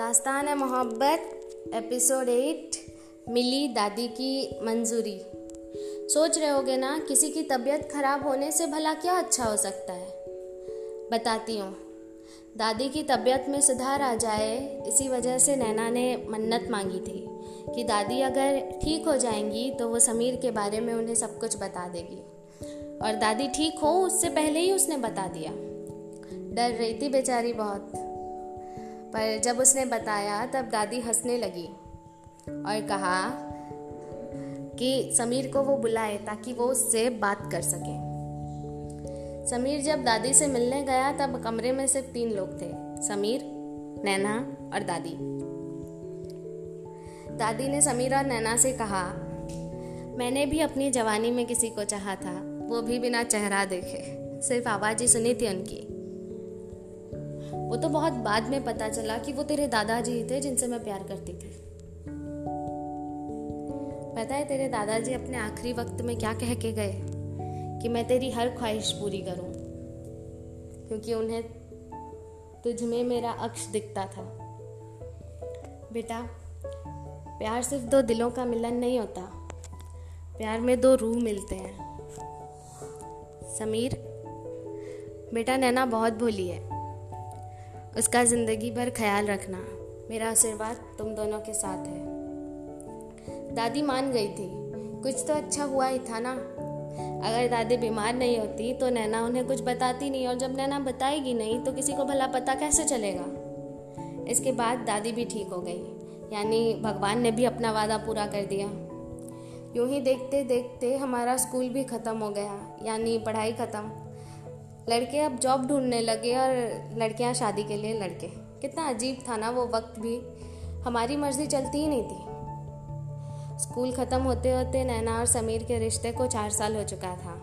दास्तान मोहब्बत, episode eight, मिली दादी की मंजूरी। सोच रहे होगे ना, किसी की तबीयत खराब होने से भला क्या अच्छा हो सकता है? बताती हूँ। दादी की तबीयत में सुधार आ जाए, इसी वजह से नैना ने मन्नत मांगी थी कि दादी अगर ठीक हो जाएँगी तो वो समीर के बारे में उन्हें सब कुछ बता देगी। और दादी ठीक हो, उससे पहले ही उसने बता दिया। डर रही थी बेचारी बहुत। पर जब उसने बताया, तब दादी हंसने लगी और कहा कि समीर को वो बुलाए ताकि वो उससे बात कर सके। समीर जब दादी से मिलने गया, तब कमरे में सिर्फ़ तीन लोग थे, समीर, नैना और दादी। दादी ने समीर और नैना से कहा, मैंने भी अपनी जवानी में किसी को चाहा था, वो भी बिना चेहरा देखे, सिर्फ़ आवाज़ ही सुनी थी उनकी। वो तो बहुत बाद में पता चला कि वो तेरे दादाजी थे जिनसे मैं प्यार करती थी। पता है तेरे दादाजी अपने आखिरी वक्त में क्या कह के गए? कि मैं तेरी हर ख्वाहिश पूरी करूँ। क्योंकि उन्हें तुझ में मेरा अक्ष दिखता था। बेटा, प्यार सिर्फ़ दो दिलों का मिलन नहीं होता। प्यार में दो रूह मिलते हैं। समीर, बेटा नैना बहुत भोली है। उसका ज़िंदगी भर ख्याल रखना। मेरा आशीर्वाद तुम दोनों के साथ है। दादी मान गई थी। कुछ तो अच्छा हुआ ही था ना। अगर दादी बीमार नहीं होती तो नैना उन्हें कुछ बताती नहीं और जब नैना बताएगी नहीं तो किसी को भला पता कैसे चलेगा? इसके बाद दादी भी ठीक हो गई। यानी भगवान ने भी अपना वादा पूरा कर दिया। यूँ ही देखते देखते हमारा स्कूल भी ख़त्म हो गया। यानी पढ़ाई ख़त्म। लड़के अब जॉब ढूँढने लगे और लड़कियाँ शादी के लिए लड़के। कितना अजीब था ना वो वक्त भी। हमारी मर्ज़ी चलती ही नहीं थी। स्कूल ख़त्म होते होते नैना और समीर के रिश्ते को चार साल हो चुका था।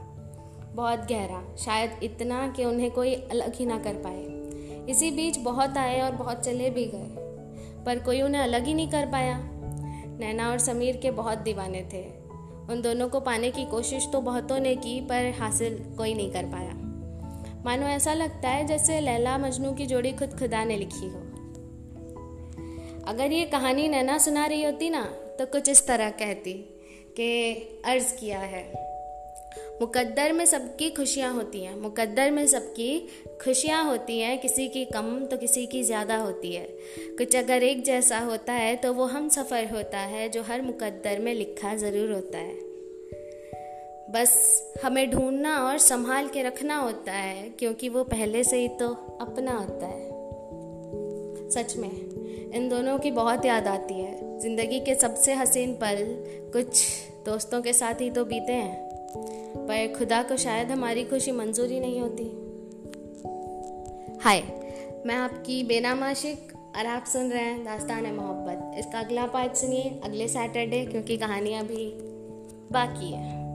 बहुत गहरा, शायद इतना कि उन्हें कोई अलग ही ना कर पाए। इसी बीच बहुत आए और बहुत चले भी गए, पर कोई उन्हें अलग ही नहीं कर पाया। नैना और समीर के बहुत दीवाने थे। उन दोनों को पाने की कोशिश तो बहुतों ने की, पर हासिल कोई नहीं कर पाया। मानो ऐसा लगता है जैसे लैला मजनू की जोड़ी खुद खुदा ने लिखी हो। अगर ये कहानी नैना सुना रही होती ना तो कुछ इस तरह कहती कि अर्ज़ किया है। मुकद्दर में सबकी खुशियाँ होती हैं, मुकद्दर में सबकी खुशियाँ होती हैं, किसी की कम तो किसी की ज़्यादा होती है। कुछ अगर एक जैसा होता है तो वो हम सफ़र होता है जो हर मुकद्दर में लिखा ज़रूर होता है। बस हमें ढूंढना और संभाल के रखना होता है, क्योंकि वो पहले से ही तो अपना होता है। सच में, इन दोनों की बहुत याद आती है। ज़िंदगी के सबसे हसीन पल कुछ दोस्तों के साथ ही तो बीते हैं, पर खुदा को शायद हमारी खुशी मंजूर ही नहीं होती। हाय, मैं आपकी बेनाम आशिक और आप सुन रहे हैं दास्तान है मोहब्बत। इसका अगला पार्ट सुनिए अगले सैटरडे, क्योंकि कहानियाँ भी बाकी है।